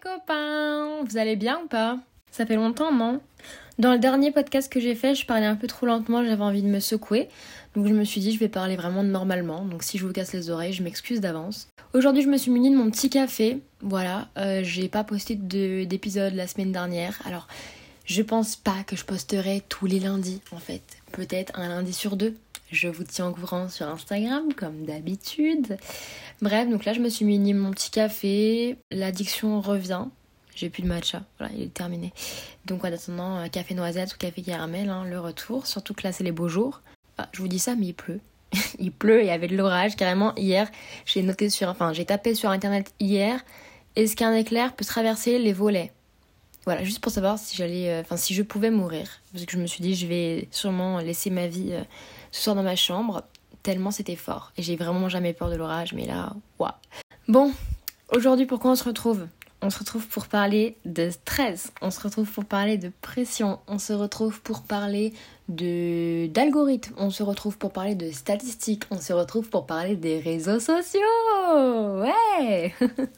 copains Vous allez bien ou pas? Ça fait longtemps, non? Dans le dernier podcast que j'ai fait, je parlais un peu trop lentement, j'avais envie de me secouer. Donc je me suis dit, je vais parler vraiment normalement. Donc si je vous casse les oreilles, je m'excuse d'avance. Aujourd'hui, je me suis munie de mon petit café. Voilà, euh, j'ai pas posté d'épisode la semaine dernière. Alors, je pense pas que je posterai tous les lundis, en fait. Peut-être un lundi sur deux. Je vous tiens au courant sur Instagram, comme d'habitude. Bref, donc là, je me suis mis mon petit café. L'addiction revient. J'ai plus de matcha. Voilà, il est terminé. Donc en attendant, euh, café noisette ou café caramel, hein, le retour. Surtout que là, c'est les beaux jours. Ah, je vous dis ça, mais il pleut. il pleut, il y avait de l'orage. Carrément, hier, j'ai noté sur... Enfin, j'ai tapé sur Internet hier. Est-ce qu'un éclair peut traverser les volets? Voilà, juste pour savoir si j'allais, euh, enfin si je pouvais mourir, parce que je me suis dit je vais sûrement laisser ma vie euh, ce soir dans ma chambre, tellement c'était fort. Et j'ai vraiment jamais peur de l'orage, mais là, waouh. Bon, aujourd'hui pourquoi on se retrouve? On se retrouve pour parler de stress, on se retrouve pour parler de pression, on se retrouve pour parler de d'algorithmes, on se retrouve pour parler de statistiques, on se retrouve pour parler des réseaux sociaux. Ouais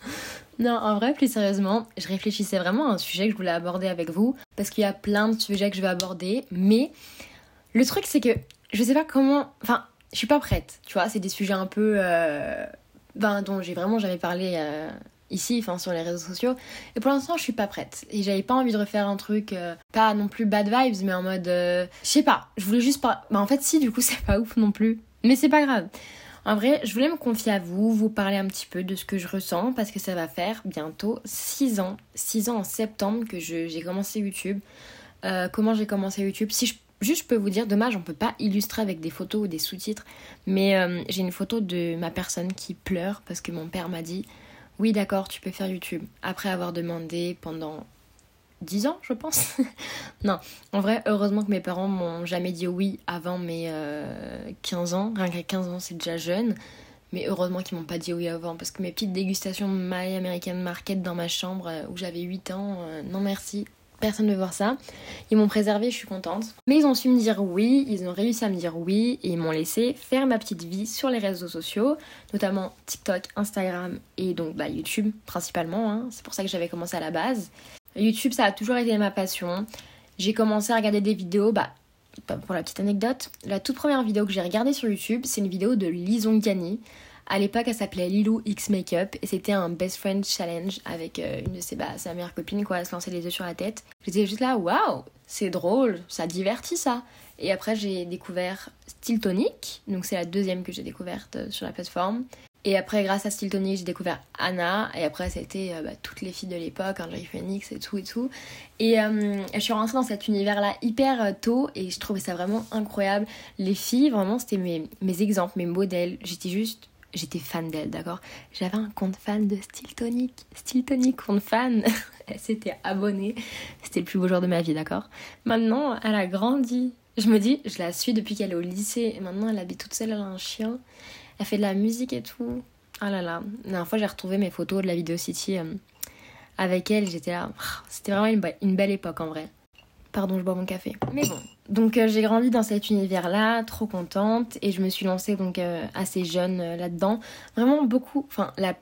Non, en vrai, plus sérieusement, je réfléchissais vraiment à un sujet que je voulais aborder avec vous, parce qu'il y a plein de sujets que je vais aborder, mais le truc c'est que je sais pas comment... Enfin, je suis pas prête, tu vois, c'est des sujets un peu... Euh, ben, dont j'ai vraiment jamais parlé euh, ici, enfin sur les réseaux sociaux, et pour l'instant je suis pas prête, et j'avais pas envie de refaire un truc, euh, pas non plus bad vibes, mais en mode... je sais pas, je voulais juste pas... Ben en fait si, du coup c'est pas ouf non plus, mais c'est pas grave. En vrai, je voulais me confier à vous, vous parler un petit peu de ce que je ressens parce que ça va faire bientôt 6 ans, 6 ans en septembre que j'ai commencé YouTube. Euh, comment j'ai commencé YouTube? Si je, juste je peux vous dire, dommage, on peut pas illustrer avec des photos ou des sous-titres, mais euh, j'ai une photo de ma personne qui pleure parce que mon père m'a dit oui d'accord, tu peux faire YouTube. Après avoir demandé pendant 10 ans, je pense. non, en vrai, heureusement que mes parents m'ont jamais dit oui avant mes 15 euh, ans. Rien qu'à 15 ans, c'est déjà jeune. Mais heureusement qu'ils m'ont pas dit oui avant parce que mes petites dégustations My American Market dans ma chambre euh, où j'avais 8 ans, non merci. Personne ne veut voir ça. Ils m'ont préservé, je suis contente. Mais ils ont su me dire oui, ils ont réussi à me dire oui et ils m'ont laissé faire ma petite vie sur les réseaux sociaux, notamment TikTok, Instagram et donc bah, YouTube principalement. Hein. C'est pour ça que j'avais commencé à la base. YouTube, ça a toujours été ma passion. J'ai commencé à regarder des vidéos, bah, pour la petite anecdote, la toute première vidéo que j'ai regardée sur YouTube, c'est une vidéo de Lison Gani. À l'époque, elle s'appelait Lilou X Makeup et c'était un best friend challenge avec euh, une de ses, bah, sa meilleure copine, quoi. Elle se lançait les yeux sur la tête. J'étais juste là, waouh, c'est drôle, ça divertit ça. Et après, j'ai découvert Style Tonic, donc c'est la deuxième que j'ai découverte euh, sur la plateforme. Et après, grâce à Steel Tony, j'ai découvert Anna. Et après, c'était euh, bah, toutes les filles de l'époque, Angélie Phoenix et tout et tout. Et euh, je suis rentrée dans cet univers-là hyper tôt et je trouvais ça vraiment incroyable. Les filles, vraiment, c'était mes, mes exemples, mes modèles. J'étais juste j'étais fan d'elle, d'accord J'avais un compte fan de Steel Tonic. Compte fan. elle s'était abonnée. C'était le plus beau jour de ma vie, d'accord Maintenant, elle a grandi. Je me dis, je la suis depuis qu'elle est au lycée. Et maintenant, elle habite toute seule, elle a un chien. Elle fait de la musique et tout. Ah là là. La dernière fois, j'ai retrouvé mes photos de la Video City euh, avec elle. J'étais là. C'était vraiment une, belle époque en vrai. Pardon, je bois mon café. Mais bon. Donc euh, j'ai grandi dans cet univers-là, trop contente. Et je me suis lancée donc euh, assez jeune là-dedans. Vraiment beaucoup. Enfin, la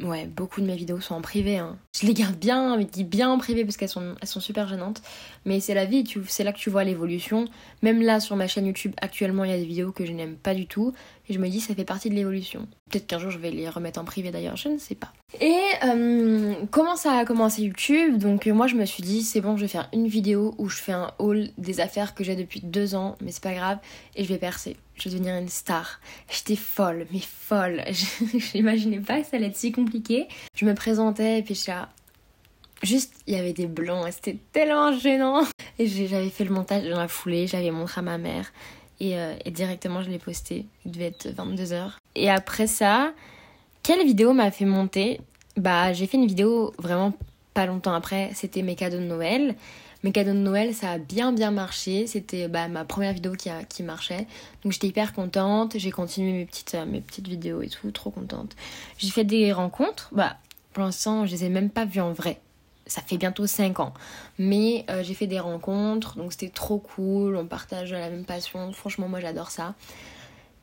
Ouais, beaucoup de mes vidéos sont en privé. Hein. Je les garde bien, mais dis bien en privé parce qu'elles sont, elles sont super gênantes. Mais c'est la vie, c'est là que tu vois l'évolution. Même là, sur ma chaîne YouTube, actuellement, il y a des vidéos que je n'aime pas du tout. Et je me dis, ça fait partie de l'évolution. Peut-être qu'un jour, je vais les remettre en privé d'ailleurs, je ne sais pas. Et euh, comment ça a commencé YouTube? Donc, euh, moi, je me suis dit, c'est bon, je vais faire une vidéo où je fais un haul des affaires que j'ai depuis deux ans, mais c'est pas grave, et je vais percer je vais devenir une star. J'étais folle, mais folle. Je n'imaginais pas que ça allait être si compliqué. Je me présentais et puis je Juste, il y avait des blancs c'était tellement gênant. Et j'avais fait le montage dans la foulée, j'avais montré à ma mère. Et, euh, directement, je l'ai posté. Il devait être 22h. Et après ça, quelle vidéo m'a fait monter? Bah, j'ai fait une vidéo vraiment pas longtemps après. C'était mes cadeaux de Noël. Mes cadeaux de Noël, ça a bien bien marché. C'était bah, ma première vidéo qui, a, qui marchait. Donc j'étais hyper contente. J'ai continué mes petites, euh, mes petites vidéos et tout, trop contente. J'ai fait des rencontres. Bah, pour l'instant, je les ai même pas vues en vrai. Ça fait bientôt 5 ans. Mais euh, j'ai fait des rencontres, donc c'était trop cool. On partage la même passion. Franchement, moi j'adore ça.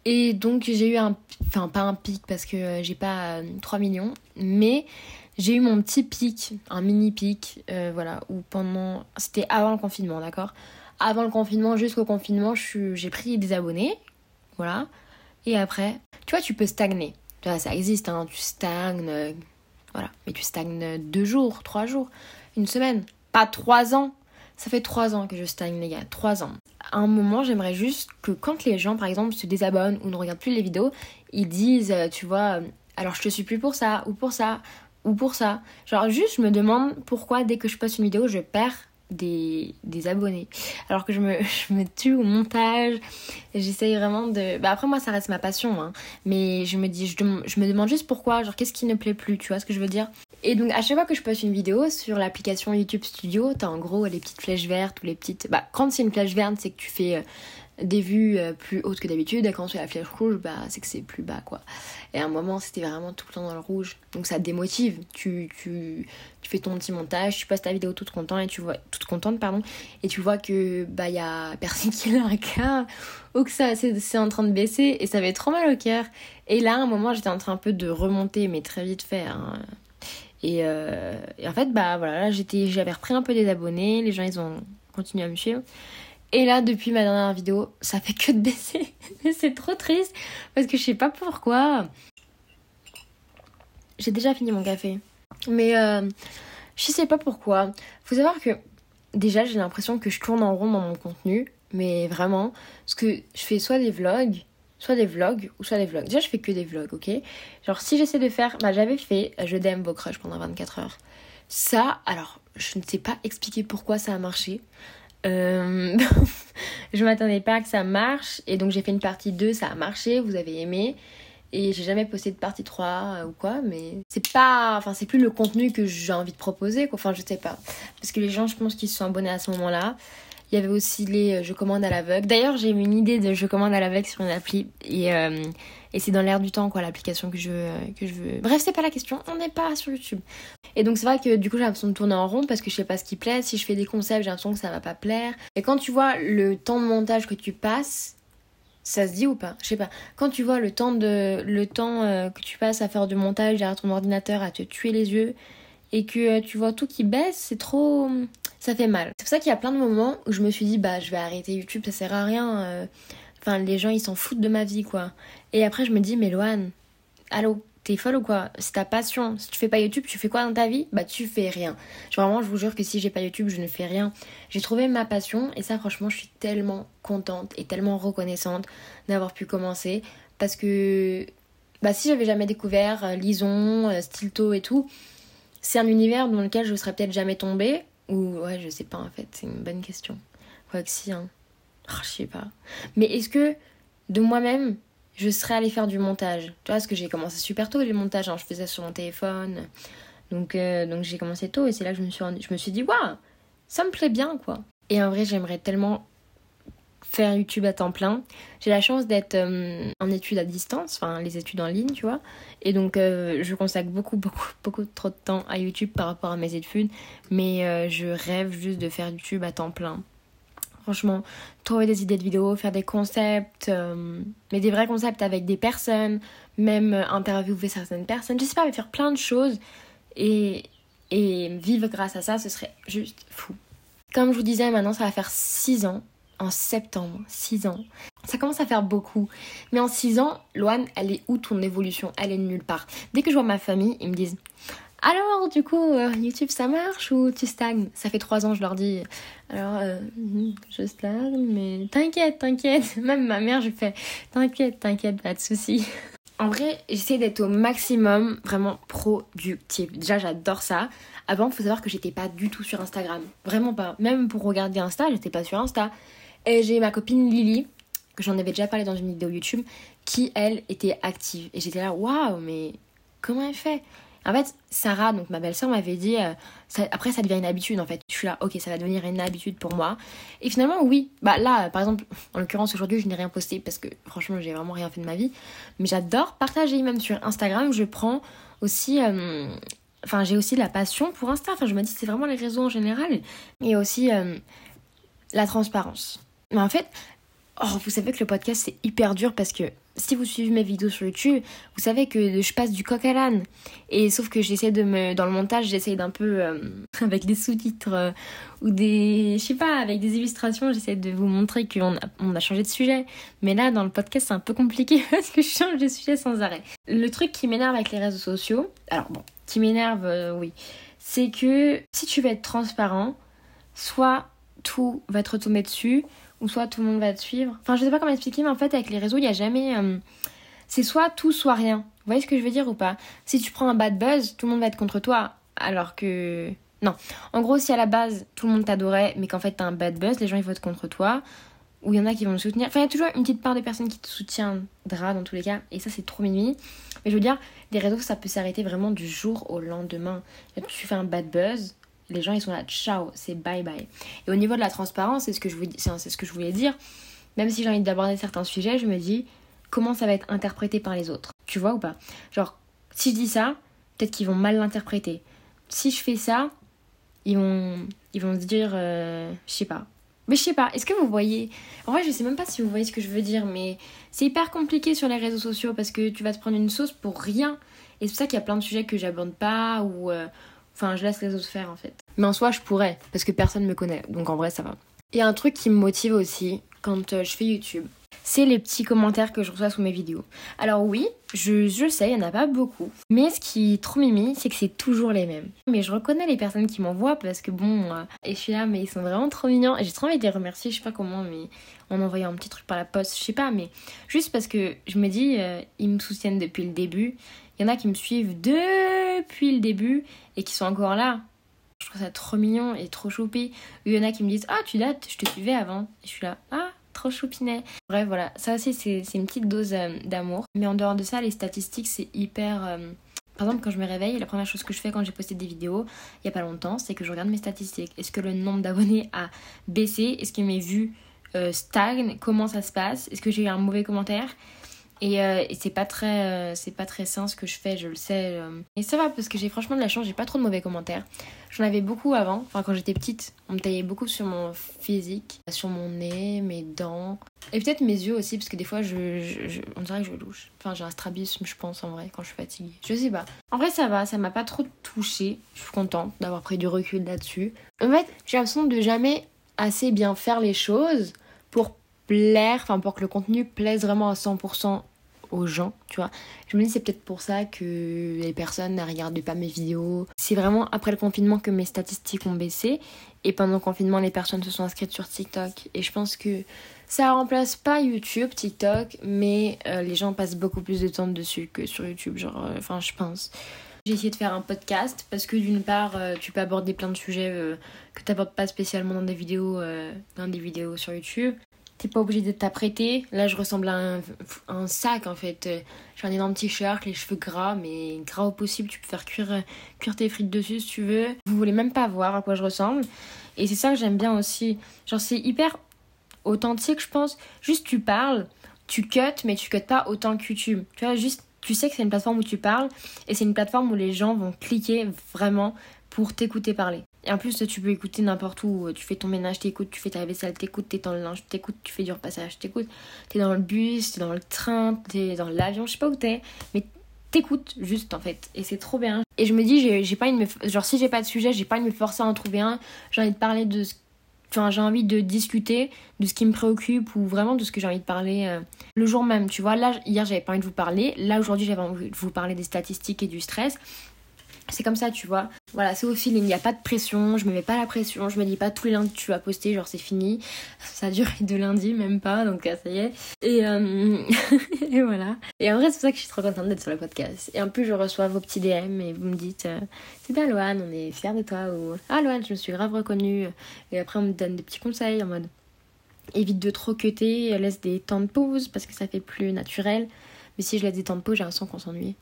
Et donc j'ai eu un... Enfin, pas un pic parce que euh, j'ai pas 3 millions. Mais j'ai eu mon petit pic, un mini pic, euh, voilà, où pendant. C'était avant le confinement, d'accord? Avant le confinement, jusqu'au confinement, j'ai pris des abonnés, voilà. Et après, tu vois, tu peux stagner. Tu vois, ça existe, hein, tu stagnes, euh, voilà. Mais tu stagnes deux jours, trois jours, une semaine, pas trois ans. Ça fait trois ans que je stagne, les gars, trois ans. À un moment, j'aimerais juste que quand les gens, par exemple, se désabonnent ou ne regardent plus les vidéos, ils disent, euh, tu vois, alors je te suis plus pour ça, ou pour ça, ou pour ça. Genre juste je me demande pourquoi dès que je poste une vidéo je perds des, abonnés. Alors que je me, tue au montage. J'essaye vraiment de... Bah après moi ça reste ma passion. Hein. Mais je me dis, je, je me demande juste pourquoi. Genre qu'est-ce qui ne plaît plus, tu vois ce que je veux dire? Et donc à chaque fois que je poste une vidéo sur l'application YouTube Studio, t'as en gros les petites flèches vertes ou les petites... Bah quand c'est une flèche verte c'est que tu fais euh, des vues euh, plus hautes que d'habitude. Et quand tu la flèche rouge, bah, c'est que c'est plus bas, quoi. Et à un moment, c'était vraiment tout le temps dans le rouge. Donc ça démotive. Tu, tu, tu fais ton petit montage, tu passes ta vidéo toute contente et tu vois, toute contente, pardon, et tu vois que, bah, y a personne qui la regarde ou que ça, c'est en train de baisser et ça fait trop mal au cœur. Et là, à un moment, j'étais en train un peu de remonter, mais très vite fait, hein. Et, euh, et, en fait, bah voilà, j'étais, j'avais repris un peu des abonnés, les gens ils ont continué à me suivre. Et là, depuis ma dernière vidéo, ça fait que de baisser. c'est trop triste parce que je sais pas pourquoi. J'ai déjà fini mon café. Mais euh, je sais pas pourquoi. Faut savoir que déjà, j'ai l'impression que je tourne en rond dans mon contenu. Mais vraiment, parce que je fais soit des vlogs, soit des vlogs ou soit des vlogs. Déjà, je fais que des vlogs, ok? Genre, si j'essaie de faire. Bah, j'avais fait Je DM vos pendant 24 heures. Ça, alors, je ne sais pas expliquer pourquoi ça a marché. Euh, je m'attendais pas à que ça marche et donc j'ai fait une partie 2, ça a marché, vous avez aimé. Et j'ai jamais posté de partie 3 euh, ou quoi, mais c'est pas. Enfin, c'est plus le contenu que j'ai envie de proposer, quoi. Enfin, je sais pas. Parce que les gens, je pense qu'ils se sont abonnés à ce moment-là. Il y avait aussi les euh, je commande à l'aveugle. D'ailleurs, j'ai eu une idée de je commande à l'aveugle sur une appli. Et, et c'est dans l'air du temps, quoi, l'application que je, que je veux. Bref, c'est pas la question. On n'est pas sur YouTube. Et donc c'est vrai que du coup j'ai l'impression de tourner en rond parce que je sais pas ce qui plaît. Si je fais des concepts, j'ai l'impression que ça va pas plaire. Et quand tu vois le temps de montage que tu passes, ça se dit ou pas? Je sais pas. Quand tu vois le temps de le temps euh, que tu passes à faire du montage derrière ton ordinateur, à te tuer les yeux et que euh, tu vois tout qui baisse, c'est trop ça fait mal. C'est pour ça qu'il y a plein de moments où je me suis dit bah je vais arrêter YouTube, ça sert à rien. Euh. Enfin les gens ils s'en foutent de ma vie quoi. Et après je me dis mais Loane, allô, T'es folle ou quoi? C'est ta passion. Si tu fais pas YouTube, tu fais quoi dans ta vie? Bah tu fais rien. Vraiment, je vous jure que si j'ai pas YouTube, je ne fais rien. J'ai trouvé ma passion et ça franchement, je suis tellement contente et tellement reconnaissante d'avoir pu commencer parce que bah si j'avais jamais découvert euh, Lison, euh, Stilto et tout, c'est un univers dans lequel je serais peut-être jamais tombée ou ouais, je sais pas en fait, c'est une bonne question. Quoi que si hein. Oh, je sais pas. Mais est-ce que de moi-même, je serais allée faire du montage? Tu vois, parce que j'ai commencé super tôt les montages, hein. je faisais sur mon téléphone. Donc, euh, donc j'ai commencé tôt et c'est là que je me suis, je me suis dit, waouh, ça me plaît bien quoi. Et en vrai, j'aimerais tellement faire YouTube à temps plein. J'ai la chance d'être euh, en études à distance, enfin les études en ligne, tu vois. Et donc euh, je consacre beaucoup, beaucoup, beaucoup trop de temps à YouTube par rapport à mes études. Mais je rêve juste de faire YouTube à temps plein. Franchement, trouver des idées de vidéos, faire des concepts, euh, mais des vrais concepts avec des personnes, même interviewer certaines personnes, je sais pas, faire plein de choses et, et vivre grâce à ça, ce serait juste fou. Comme je vous disais, maintenant ça va faire 6 ans, en septembre, 6 ans. Ça commence à faire beaucoup. Mais en 6 ans, Loane, elle est où ton évolution? Elle est nulle part. Dès que je vois ma famille, ils me disent alors, du coup, euh, YouTube ça marche ou tu stagnes Ça fait trois ans, je leur dis. Alors, euh, je stagne, mais t'inquiète, t'inquiète. Même ma mère, je fais T'inquiète, t'inquiète, pas de soucis. En vrai, j'essaie d'être au maximum vraiment productive. Déjà, j'adore ça. Avant, il faut savoir que j'étais pas du tout sur Instagram. Vraiment pas. Même pour regarder Insta, j'étais pas sur Insta. Et j'ai ma copine Lily, que j'en avais déjà parlé dans une vidéo YouTube, qui elle était active. Et j'étais là, waouh, mais comment elle fait? En fait, Sarah, donc ma belle-sœur, m'avait dit, euh, après ça devient une habitude en fait. Je suis là, ok, ça va devenir une habitude pour moi. Et finalement, oui, bah là, par exemple, en l'occurrence aujourd'hui, je n'ai rien posté parce que franchement, j'ai vraiment rien fait de ma vie. Mais j'adore partager, même sur Instagram, je prends aussi. Euh, enfin, j'ai aussi de la passion pour Insta. Enfin, je me dis, c'est vraiment les réseaux en général. Et aussi euh, la transparence. Mais en fait, oh, vous savez que le podcast, c'est hyper dur parce que si vous suivez mes vidéos sur YouTube, vous savez que je passe du coq à l'âne. Et sauf que j'essaie de me. Dans le montage, j'essaie d'un peu. Euh, avec des sous-titres euh, ou des. Je sais pas, avec des illustrations, j'essaie de vous montrer qu'on a, on a changé de sujet. Mais là, dans le podcast, c'est un peu compliqué parce que je change de sujet sans arrêt. Le truc qui m'énerve avec les réseaux sociaux. Alors bon, qui m'énerve, euh, oui. C'est que si tu veux être transparent, soit tout va te retomber dessus ou soit tout le monde va te suivre. Enfin, je sais pas comment expliquer, mais en fait, avec les réseaux, il n'y a jamais. Euh, c'est soit tout, soit rien. Vous voyez ce que je veux dire ou pas? Si tu prends un bad buzz, tout le monde va être contre toi. Alors que. Non. En gros, si à la base, tout le monde t'adorait, mais qu'en fait, t'as un bad buzz, les gens ils votent contre toi. Ou il y en a qui vont te soutenir. Enfin, il y a toujours une petite part de personnes qui te soutiendra dans tous les cas. Et ça, c'est trop minuit. Mais je veux dire, les réseaux, ça peut s'arrêter vraiment du jour au lendemain. tu fais un bad buzz, les gens ils sont là, ciao, c'est bye bye. Et au niveau de la transparence, c'est ce que je, vous, c'est ce que je voulais dire. Même si j'ai envie d'aborder certains sujets, je me dis comment ça va être interprété par les autres? Tu vois ou pas? Genre, si je dis ça, peut-être qu'ils vont mal l'interpréter. Si je fais ça, ils vont, ils vont se dire, euh, je sais pas. Mais je sais pas, est-ce que vous voyez? En vrai, je sais même pas si vous voyez ce que je veux dire, mais c'est hyper compliqué sur les réseaux sociaux parce que tu vas te prendre une sauce pour rien. Et c'est pour ça qu'il y a plein de sujets que j'aborde pas ou. Euh, enfin, je laisse les autres faire en fait. Mais en soi, je pourrais, parce que personne me connaît. Donc en vrai, ça va. Il y a un truc qui me motive aussi quand euh, je fais YouTube. C'est les petits commentaires que je reçois sous mes vidéos. Alors oui, je, je sais, il n'y en a pas beaucoup. Mais ce qui est trop mimi, c'est que c'est toujours les mêmes. Mais je reconnais les personnes qui m'envoient parce que bon, euh, et je suis là, mais ils sont vraiment trop mignons. Et j'ai trop envie de les remercier, je sais pas comment, mais en envoyant un petit truc par la poste, je sais pas, mais juste parce que je me dis, euh, ils me soutiennent depuis le début. Il y en a qui me suivent depuis le début et qui sont encore là. Je trouve ça trop mignon et trop choupi. Il y en a qui me disent Ah, tu dates, je te suivais avant. Et je suis là Ah, trop choupinet. Bref, voilà, ça aussi, c'est une petite dose euh, d'amour. Mais en dehors de ça, les statistiques, c'est hyper. Euh, par exemple, quand je me réveille, la première chose que je fais quand j'ai posté des vidéos il y a pas longtemps, c'est que je regarde mes statistiques. Est-ce que le nombre d'abonnés a baissé? Est-ce que mes vues euh, stagnent? Comment ça se passe? Est-ce que j'ai eu un mauvais commentaire? Euh, et, c'est pas très euh, c'est pas très sain ce que je fais, je le sais. Euh. Et ça va parce que j'ai franchement de la chance, j'ai pas trop de mauvais commentaires. J'en avais beaucoup avant, enfin quand j'étais petite, on me taillait beaucoup sur mon physique, sur mon nez, mes dents et peut-être mes yeux aussi parce que des fois je, on dirait que je louche. Enfin, j'ai un strabisme, je pense en vrai quand je suis fatiguée. Je sais pas. En vrai, ça va, ça m'a pas trop touchée. Je suis contente d'avoir pris du recul là-dessus. En fait, j'ai l'impression de jamais assez bien faire les choses pour plaire, enfin pour que le contenu plaise vraiment à 100% aux gens, tu vois. Je me dis c'est peut-être pour ça que les personnes ne regardent pas mes vidéos. C'est vraiment après le confinement que mes statistiques ont baissé et pendant le confinement les personnes se sont inscrites sur TikTok et je pense que ça remplace pas YouTube, TikTok, mais euh, les gens passent beaucoup plus de temps dessus que sur YouTube, genre, euh, enfin je pense. J'ai essayé de faire un podcast parce que d'une part, euh, tu peux aborder plein de sujets que tu n'abordes pas spécialement dans des vidéos, dans des vidéos sur YouTube t'es pas obligé de t'apprêter. Là, je ressemble à un, un sac en fait. J'ai un énorme t-shirt, les cheveux gras, mais gras au possible. Tu peux faire cuire, cuire tes frites dessus si tu veux. Vous voulez même pas voir à quoi je ressemble. Et c'est ça que j'aime bien aussi. Genre, c'est hyper authentique, je pense. Juste, tu parles, tu cut, mais tu cut pas autant que YouTube. Tu vois, juste, tu sais que c'est une plateforme où tu parles et c'est une plateforme où les gens vont cliquer vraiment pour t'écouter parler. Et en plus, tu peux écouter n'importe où. Tu fais ton ménage, t'écoutes, tu fais ta vaisselle, t'écoutes, t'es dans le linge, t'écoutes, tu fais du repassage, t'écoutes, t'es dans le bus, t'es dans le train, t'es dans l'avion, je sais pas où t'es, mais t'écoutes juste en fait. Et c'est trop bien. Et je me dis, j'ai pas me. Genre, si j'ai pas de sujet, j'ai pas de me forcer à en trouver un. J'ai envie de parler de ce Enfin, j'ai envie de discuter de ce qui me préoccupe ou vraiment de ce que j'ai envie de parler euh, le jour même. Tu vois, là, hier, j'avais pas envie de vous parler. Là, aujourd'hui, j'avais envie de vous parler des statistiques et du stress. C'est comme ça, tu vois. Voilà, c'est au feeling, il n'y a pas de pression, je me mets pas la pression, je me dis pas tous les lundis tu vas poster, genre c'est fini. Ça a duré deux lundis, même pas, donc euh, ça y est. Et, euh, et voilà. Et en vrai, c'est pour ça que je suis trop contente d'être sur le podcast. Et en plus, je reçois vos petits DM et vous me dites euh, C'est bien, Loane, on est fiers de toi. Ou Ah, Loane, je me suis grave reconnue. Et après, on me donne des petits conseils en mode Évite de trop cuter, laisse des temps de pause parce que ça fait plus naturel. Mais si je laisse des temps de pause, j'ai l'impression qu'on s'ennuie.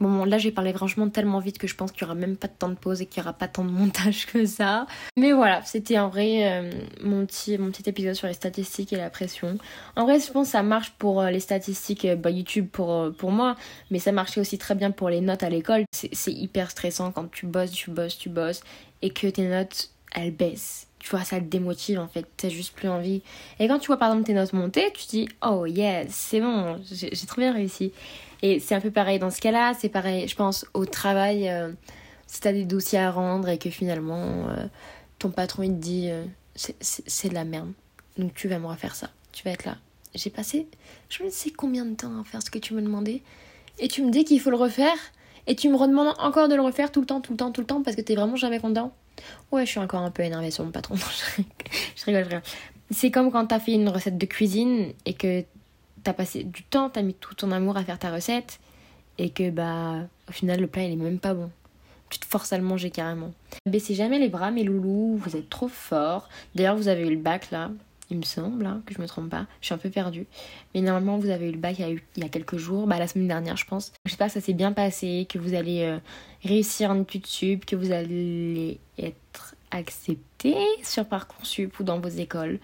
Bon, là j'ai parlé franchement tellement vite que je pense qu'il y aura même pas de temps de pause et qu'il y aura pas tant de montage que ça. Mais voilà, c'était en vrai euh, mon, petit, mon petit épisode sur les statistiques et la pression. En vrai, je pense que ça marche pour euh, les statistiques, euh, bah, YouTube pour, pour moi, mais ça marchait aussi très bien pour les notes à l'école. C'est hyper stressant quand tu bosses, tu bosses, tu bosses et que tes notes elles baissent tu vois, ça te démotive en fait, t'as juste plus envie. Et quand tu vois par exemple tes notes monter, tu te dis, oh yes, c'est bon, j'ai trop bien réussi. Et c'est un peu pareil dans ce cas-là, c'est pareil, je pense, au travail, euh, si t'as des dossiers à rendre et que finalement euh, ton patron il te dit, euh, c'est de la merde, donc tu vas me refaire ça, tu vas être là. J'ai passé, je ne sais combien de temps à faire ce que tu me demandais, et tu me dis qu'il faut le refaire, et tu me redemandes encore de le refaire tout le temps, tout le temps, tout le temps, parce que t'es vraiment jamais content. Ouais, je suis encore un peu énervée sur mon patron. je rigole, je C'est comme quand t'as fait une recette de cuisine et que t'as passé du temps, t'as mis tout ton amour à faire ta recette et que bah au final le plat il est même pas bon. Tu te forces à le manger carrément. Baissez jamais les bras mes loulous, vous êtes trop forts. D'ailleurs vous avez eu le bac là, il me semble, hein, que je me trompe pas. Je suis un peu perdue. Mais normalement, vous avez eu le bac il y a, il y a quelques jours, bah, la semaine dernière, je pense. J'espère que ça s'est bien passé, que vous allez euh, réussir en études sup, que vous allez être accepté sur Parcoursup ou dans vos écoles.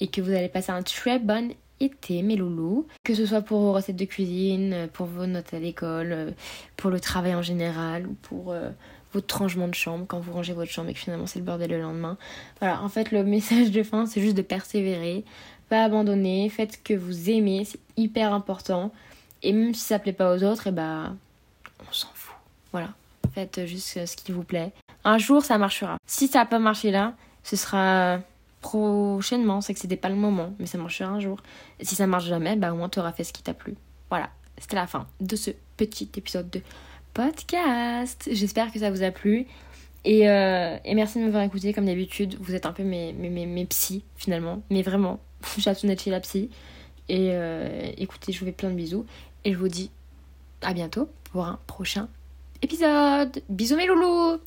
Et que vous allez passer un très bon été, mes loulous. Que ce soit pour vos recettes de cuisine, pour vos notes à l'école, euh, pour le travail en général, ou pour euh, votre rangement de chambre, quand vous rangez votre chambre et que finalement c'est le bordel le lendemain. Voilà, en fait, le message de fin, c'est juste de persévérer, pas abandonner, faites ce que vous aimez, c'est hyper important. Et même si ça plaît pas aux autres, et eh bah, on s'en fout. Voilà, faites juste ce qui vous plaît. Un jour, ça marchera. Si ça n'a pas marché là, ce sera prochainement, c'est que c'était pas le moment, mais ça marchera un jour. Et si ça marche jamais, bah au moins tu auras fait ce qui t'a plu. Voilà, c'était la fin de ce petit épisode de podcast. J'espère que ça vous a plu. Et, euh, et merci de m'avoir écouté comme d'habitude. Vous êtes un peu mes, mes, mes, psys finalement. Mais vraiment, d'être chez la psy. Et euh, écoutez, je vous fais plein de bisous. Et je vous dis à bientôt pour un prochain épisode. Bisous mes loulous